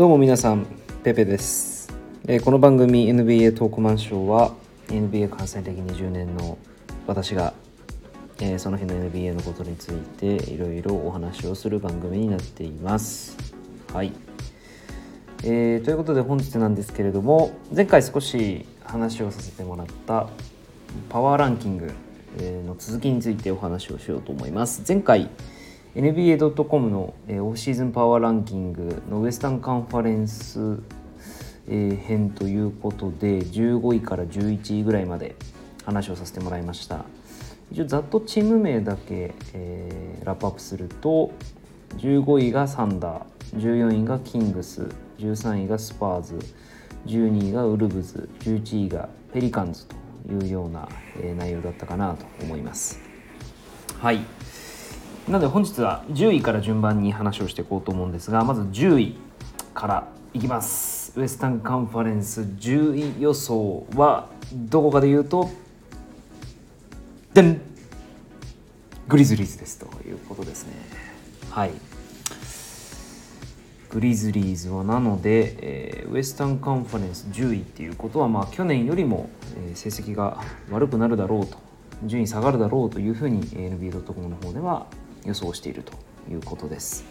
どうも皆さんペペです、えー、この番組 NBA トークマンショーは NBA 関西歴20年の私が、えー、その日の NBA のことについていろいろお話をする番組になっています。はい、えー、ということで本日なんですけれども前回少し話をさせてもらったパワーランキングの続きについてお話をしようと思います。前回 NBA.com の、オフシーズンパワーランキングのウエスタンカンファレンス、え編ということで15位から11位ぐらいまで話をさせてもらいました。一応ざっとチーム名だけ、えー、ラップアップすると15位がサンダー14位がキングス13位がスパーズ12位がウルブズ11位がペリカンズというような、えー、内容だったかなと思います。はい。なので本日は10位から順番に話をしていこうと思うんですがまず10位からいきます。ウエスタンカンファレンス10位予想はどこかで言うとでん。グリズリーズですということですね。はい。グリズリーズはなので、えー、ウエスタンカンファレンス10位っていうことは、まあ、去年よりも、えー、成績が悪くなるだろうと順位下がるだろうというふうに NBA.com の方では予想しているということです。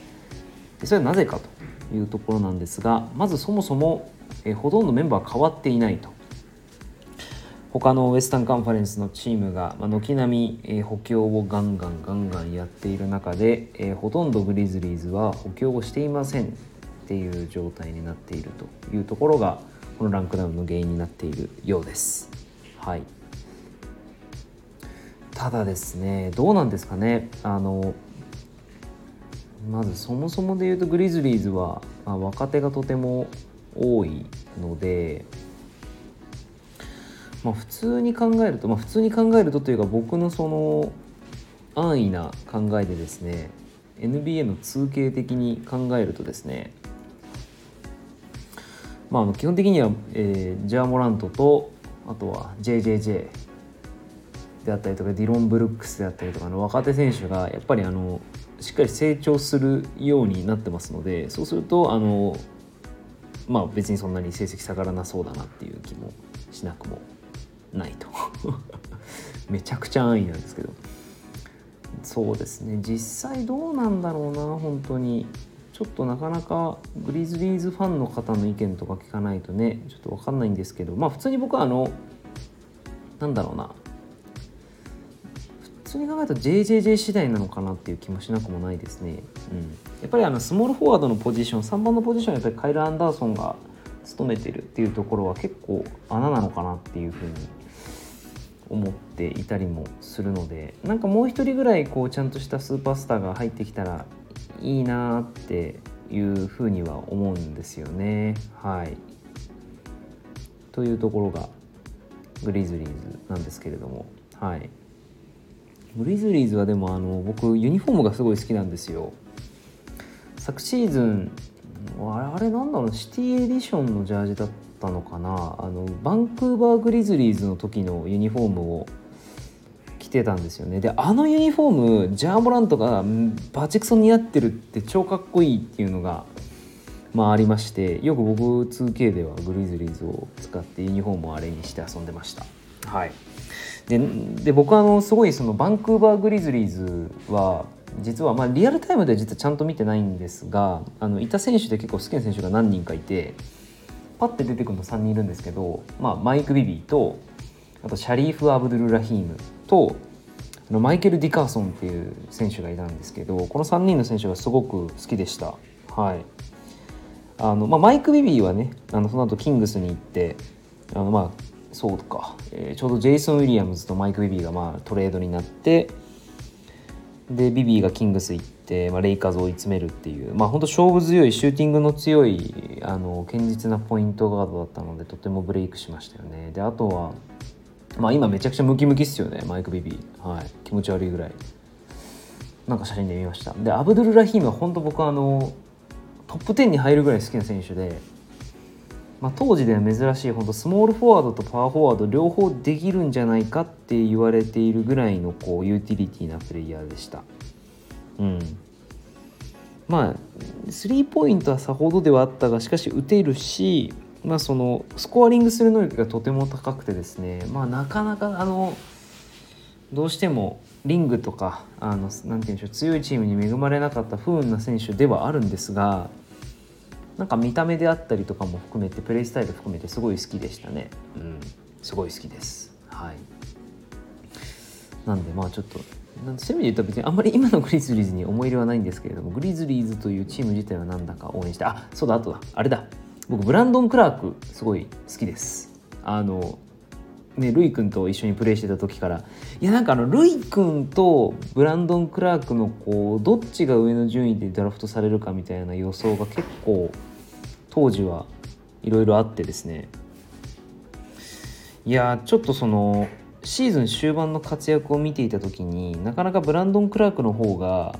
でそれはなぜかというところなんですがまずそもそも、えほとんどメンバー変わっていないと。他のウエスタンカンファレンスのチームが、まあ、軒並み、え補強をガンガンガンガンやっている中で、えほとんどグリズリーズは補強をしていませんっていう状態になっているというところがこのランクダウンの原因になっているようです。はい。ただですねどうなんですかね。あのまずそもそもで言うとグリズリーズは、まあ、若手がとても多いので、まあ、普通に考えると、まあ、普通に考えるとというか僕のその安易な考えでですね NBA の通形的に考えるとですねまあ基本的には、えー、ジャーモラントとあとは JJJ であったりとかディロン・ブルックスであったりとかの若手選手がやっぱりあのしっかり成長するようになってますのでそうするとあのまあ別にそんなに成績下がらなそうだなっていう気もしなくもないと。めちゃくちゃ安易なんですけど。そうですね。実際どうなんだろうな本当に。ちょっとなかなかグリズリーズファンの方の意見とか聞かないとねちょっと分かんないんですけど。まあ普通に僕はあのなんだろうな。普通に考えると JJJ 次第なのかなっていう気もしなくもないですね。うん、やっぱりあのスモールフォワードのポジション3番のポジションやっぱりカイル・アンダーソンが務めてるっていうところは結構穴なのかなっていうふうに思っていたりもするのでなんかもう一人ぐらいこうちゃんとしたスーパースターが入ってきたらいいなっていうふうには思うんですよね。はい、というところがグリズリーズなんですけれども。はいグリズリーズはでもあの僕ユニフォームがすごい好きなんですよ。昨シーズンあれなんだろうシティエディションのジャージだったのかな。あのバンクーバーグリズリーズの時のユニフォームを着てたんですよね。であのユニフォームジャーモラントがバチクソン似合ってるって超かっこいいっていうのがまあありましてよく僕 2K ではグリズリーズを使ってユニフォームをあれにして遊んでました。はいで僕はあのすごいそのバンクーバーグリズリーズは実はまあリアルタイムでは実はちゃんと見てないんですがあのいた選手で結構好きな選手が何人かいてパッて出てくるの3人いるんですけど、まあ、マイク・ビビーとあとシャリーフ・アブドゥル・ラヒームとあのマイケル・ディカーソンっていう選手がいたんですけどこの3人の選手がすごく好きでした。はいあのまあ、マイク・ビビーはねあのその後キングスに行ってあのまあそうか、えー、ちょうどジェイソン・ウィリアムズとマイク・ビビーがまあトレードになってでビビーがキングス行って、まあ、レイカーズを追い詰めるっていうまあ本当勝負強いシューティングの強いあの堅実なポイントガードだったのでとてもブレイクしましたよね。であとはまあ今めちゃくちゃムキムキっすよねマイク・ビビー。はい。気持ち悪いぐらい。なんか写真で見ました。でアブドゥル・ラヒームは本当僕あのトップ10に入るぐらい好きな選手でまあ、当時では珍しい本当スモールフォワードとパワーフォワード両方できるんじゃないかって言われているぐらいのこうユーティリティなプレイヤーでした。うんまあスリーポイントはさほどではあったがしかし打てるし、まあ、そのスコアリングする能力がとても高くてですね、まあ、なかなかあのどうしてもリングとかあのなんて言うんでしょう強いチームに恵まれなかった不運な選手ではあるんですがなんか見た目であったりとかも含めてプレイスタイル含めてすごい好きでしたね。うん。すごい好きです。はい。なんでまあちょっとそういう意味で言ったら別にあんまり今のグリズリーズに思い入れはないんですけれどもグリズリーズというチーム自体はなんだか応援してあそうだあとだ。あれだ。僕ブランドン・クラークすごい好きです。あのね、ルイ君と一緒にプレーしてた時から。いやなんかあのルイ君とブランドン・クラークのこうどっちが上の順位でドラフトされるかみたいな予想が結構当時はいろいろあってですね。いやちょっとそのシーズン終盤の活躍を見ていた時になかなかブランドン・クラークの方が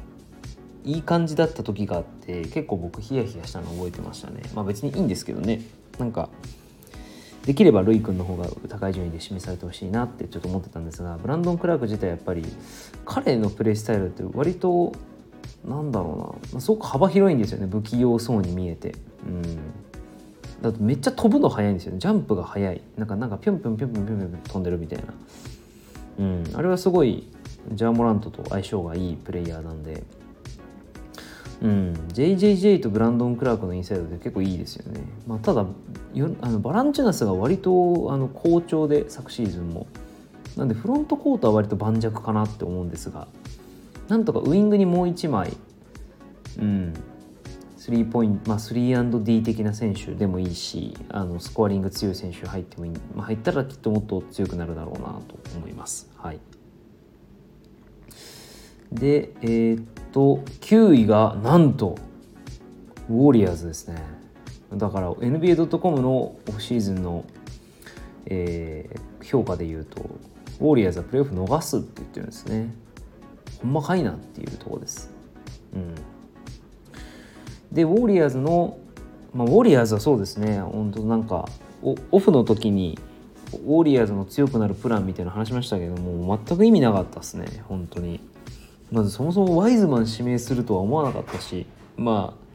いい感じだった時があって結構僕ヒヤヒヤしたの覚えてましたね。まあ別にいいんですけどね。なんかできればルイ君の方が高い順位で示されてほしいなってちょっと思ってたんですがブランドン・クラーク自体やっぱり彼のプレースタイルって割となんだろうな。すごく幅広いんですよね。不器用そうに見えて。うん。だとめっちゃ飛ぶの速いんですよね。ジャンプが速い。なんかなんかピョンピョンピョンピョンピョンピョン飛んでるみたいな。うん。あれはすごいジャーモラントと相性がいいプレイヤーなんで。うん、JJJ とブランドン・クラークのインサイドって結構いいですよね、まあ、ただよあのバランチュナスが割とあの好調で昨シーズンも。なんでフロントコートは割と盤石かなって思うんですが。なんとかウイングにもう1枚うんスリーポイント、まあ、3&D 的な選手でもいいしあのスコアリング強い選手入ってもいい、まあ、入ったらきっともっと強くなるだろうなと思います。はい、で、えー、っと9位がなんとウォリアーズですね。だから NBA.com のオフシーズンの、えー、評価で言うとウォリアーズはプレーオフ逃すって言ってるんですね。ほんまかいなっていうとこです。うん。でウォリアーズの、まあ、ウォリアーズはそうですね。本当なんかオフの時にウォリアーズの強くなるプランみたいな話しましたけども全く意味なかったですね。本当に。まずそもそもワイズマン指名するとは思わなかったしまあ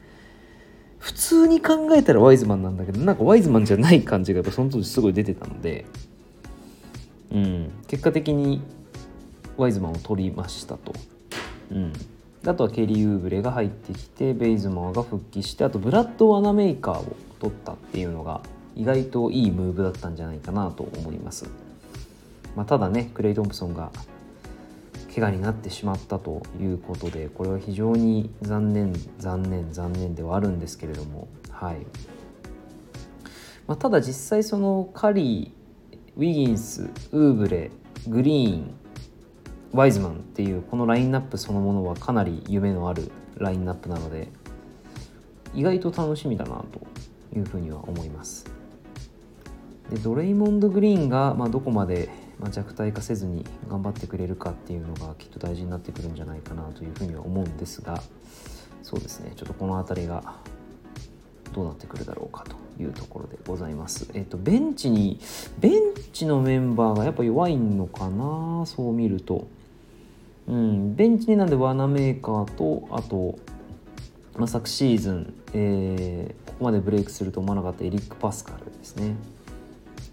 普通に考えたらワイズマンなんだけどなんかワイズマンじゃない感じがやっぱその当時すごい出てたのでうん。結果的にワイズマンを取りましたと。うん。あとはケリー・ウーブレが入ってきてベイズマーが復帰してあとブラッド・ワナメーカーを取ったっていうのが意外といいムーブだったんじゃないかなと思います、まあ、ただねクレイ・トンプソンが怪我になってしまったということでこれは非常に残念残念残念ではあるんですけれどもはい、まあ、ただ実際そのカリーウィギンスウーブレグリーンワイズマンっていうこのラインナップそのものはかなり夢のあるラインナップなので意外と楽しみだなというふうには思いますでドレイモンド・グリーンが、まあ、どこまで、まあ、弱体化せずに頑張ってくれるかっていうのがきっと大事になってくるんじゃないかなというふうには思うんですがそうですねちょっとこの辺りがどうなってくるだろうかというところでございます。えっ、とベンチにベンチのメンバーがやっぱ弱いのかなそう見ると。うん、ベンチになんでワーナーメーカーとあと、まあ、昨シーズン、えー、ここまでブレイクすると思わなかったエリック・パスカルですね。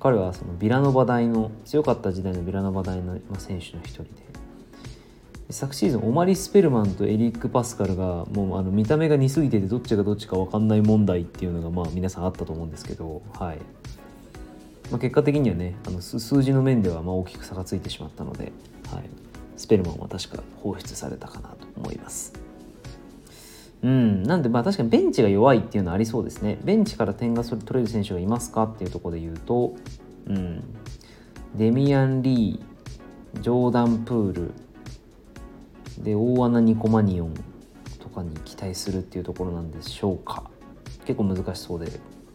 彼はそのビラノバ大の強かった時代のビラノバ大の選手の一人で。昨シーズンオマリ・スペルマンとエリック・パスカルがもうあの見た目が似すぎててどっちがどっちか分かんない問題っていうのがまあ皆さんあったと思うんですけど、はい。まあ、結果的にはねあの数字の面ではまあ大きく差がついてしまったので、はい、スペルマンは確か放出されたかなと思います。うん、なんでまあ確かにベンチが弱いっていうのはありそうですね。ベンチから点が取れる選手がいますかっていうところで言うと、うん、デミアン・リー、ジョーダン・プール、で大穴ニコマニオンとかに期待するっていうところなんでしょうか。結構難しそうで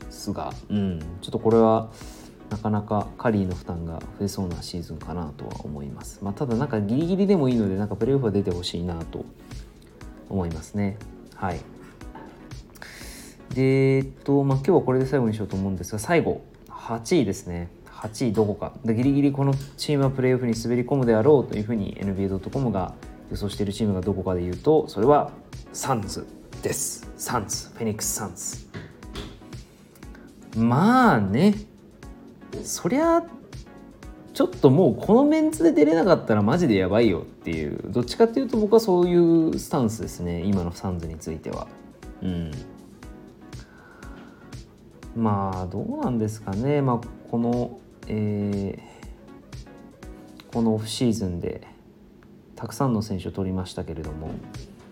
すが、うん、ちょっとこれはなかなかカリーの負担が増えそうなシーズンかなとは思います。まあ、ただなんかギリギリでもいいのでなんかプレーオフは出てほしいなと思いますね。はい。で、えっと、まあ、今日はこれで最後にしようと思うんですが、最後、8位ですね。8位どこか。でギリギリこのチームはプレーオフに滑り込むであろうというふうに NBA.com が予想しているチームがどこかで言うと、それはサンズですサンズフェニックス・サンズまあねそりゃちょっともうこのメンツで出れなかったらマジでやばいよっていう。どっちかっていうと僕はそういうスタンスですね。今のサンズについては。うん。まあどうなんですかね。まあこのえー、このオフシーズンでたくさんの選手を取りましたけれども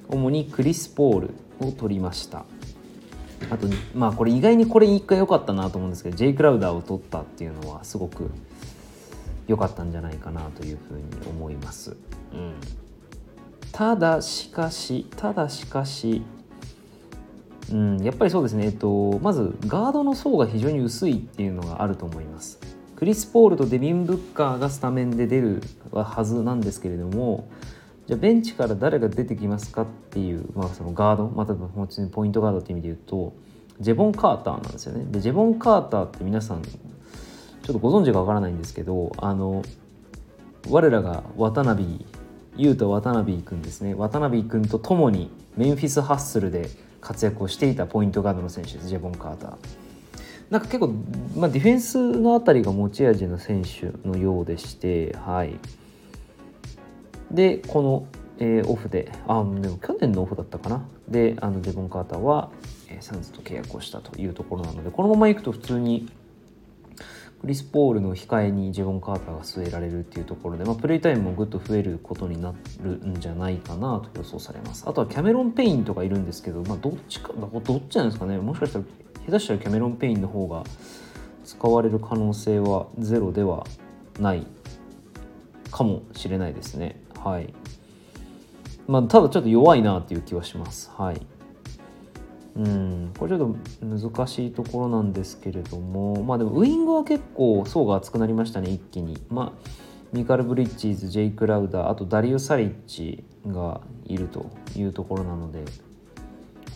主にクリス・ポールを取りました。あとまあこれ意外にこれ一回良かったなと思うんですけど J. クラウダーを取ったっていうのはすごく良かったんじゃないかなというふうに思います。うん、ただしかしただしかし、うん、やっぱりそうですね、えっと、まずガードの層が非常に薄いっていうのがあると思います。クリス・ポールとデビン・ブッカーがスタメンで出るはずなんですけれどもじゃあベンチから誰が出てきますかっていう、まあ、そのガードまた本当にポイントガードって意味で言うとジェボン・カーターなんですよね。でジェボン・カーターって皆さんちょっとご存知かわからないんですけどあの我らが渡辺優と渡辺君ですね。渡辺君と共にメンフィス・ハッスルで活躍をしていたポイントガードの選手ですジェボン・カーター。なんか結構、まあ、ディフェンスのあたりが持ち味の選手のようでして、はい、でこの、えー、オフであでも去年のオフだったかな。であのデボン・カーターは、えー、サンズと契約をしたというところなのでこのままいくと普通にクリス・ポールの控えにジェボン・カーターが据えられるっていうところで、まあ、プレイタイムもぐっと増えることになるんじゃないかなと予想されます。あとはキャメロン・ペインとかいるんですけど、まあ、どっちかどっちなんですかね。もしかしたら下手したらキャメロン・ペインの方が使われる可能性はゼロではないかもしれないですね。はい。まあ、ただちょっと弱いなっていう気はします。はい。うん。これちょっと難しいところなんですけれどもまあでもウイングは結構層が厚くなりましたね一気に。まあミカル・ブリッジーズジェイ・クラウダーあとダリオ・サリッチがいるというところなので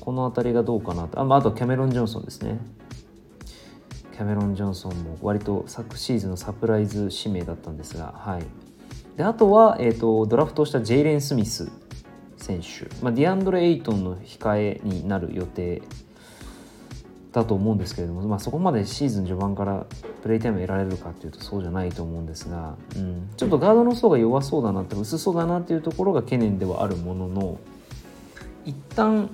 この辺りがどうかなと。あ,、まあ、あとキャメロン・ジョンソンですね。キャメロン・ジョンソンも割と昨シーズンのサプライズ指名だったんですがはい。であとは、えーと、ドラフトしたジェイレン・スミス選手、まあ、ディアンドレ・エイトンの控えになる予定だと思うんですけれども、まあ、そこまでシーズン序盤からプレイタイム得られるかっていうとそうじゃないと思うんですが、うん、ちょっとガードの層が弱そうだなって薄そうだなっていうところが懸念ではあるものの一旦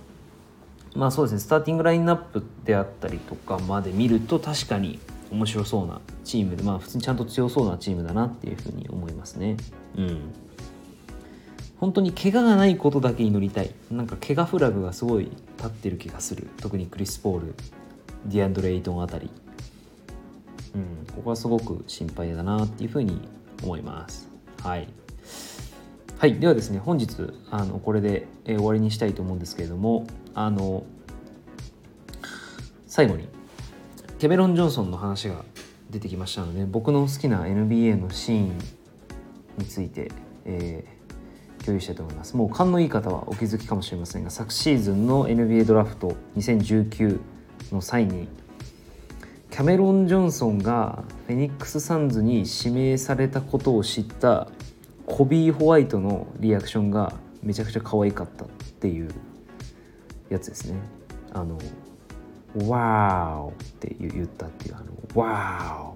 まあそうですねスターティングラインナップであったりとかまで見ると確かに面白そうなチームでまあ普通にちゃんと強そうなチームだなっていうふうに思いますね。うん。本当に怪我がないことだけ祈りたい。なんか怪我フラグがすごい立ってる気がする。特にクリス・ポールディアンドレイトンあたり。うんここはすごく心配だなっていうふうに思います。はい。はい、ではですね本日あのこれで、えー、終わりにしたいと思うんですけれどもあの最後にキャメロン・ジョンソンの話が出てきましたので僕の好きな NBA のシーンについて、えー、共有したいと思います。もう勘のいい方はお気づきかもしれませんが昨シーズンの NBA ドラフト2019の際にキャメロン・ジョンソンがフェニックス・サンズに指名されたことを知ったコビー・ホワイトのリアクションがめちゃくちゃ可愛かったっていうやつですね。あのワーオって言ったっていうあのワ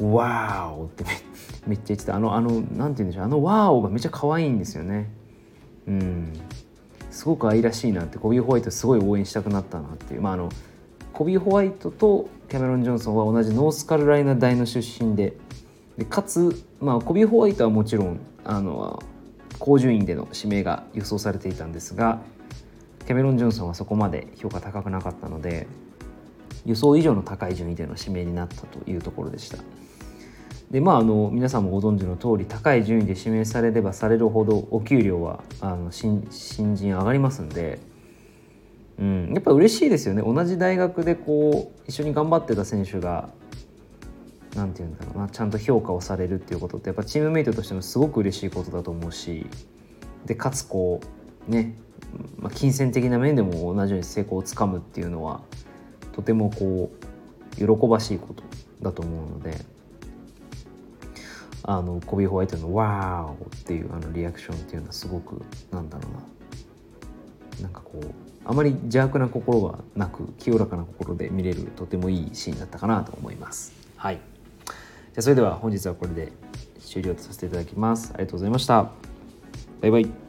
ーオワーオって めっちゃ言ってた。あのあのなんて言うんでしょう。あのワーオがめっちゃ可愛いんですよね。うん。すごく愛らしいなってコビー・ホワイトすごい応援したくなったなっていう。まああのコビー・ホワイトとキャメロン・ジョンソンは同じノースカロライナ大の出身で。でかつ、まあ、コビー・ホワイトはもちろんあの高順位での指名が予想されていたんですがキャメロン・ジョンソンはそこまで評価高くなかったので予想以上の高い順位での指名になったというところでした。でまあ、あの皆さんもご存知の通り高い順位で指名されればされるほどお給料はあの新新人上がりますんで、うん、やっぱ嬉しいですよね同じ大学でこう一緒に頑張ってた選手が何て言うんだろうなちゃんと評価をされるっていうことってやっぱチームメイトとしてもすごく嬉しいことだと思うしでかつこうねまあ、金銭的な面でも同じように成功をつかむっていうのはとてもこう喜ばしいことだと思うのであのコビー・ホワイトの「ワーオ!」っていうあのリアクションっていうのはすごくなんだろうな。なんかこうあまり邪悪な心がなく清らかな心で見れるとてもいいシーンだったかなと思います。はい。じゃそれでは本日はこれで終了とさせていただきます。ありがとうございました。バイバイ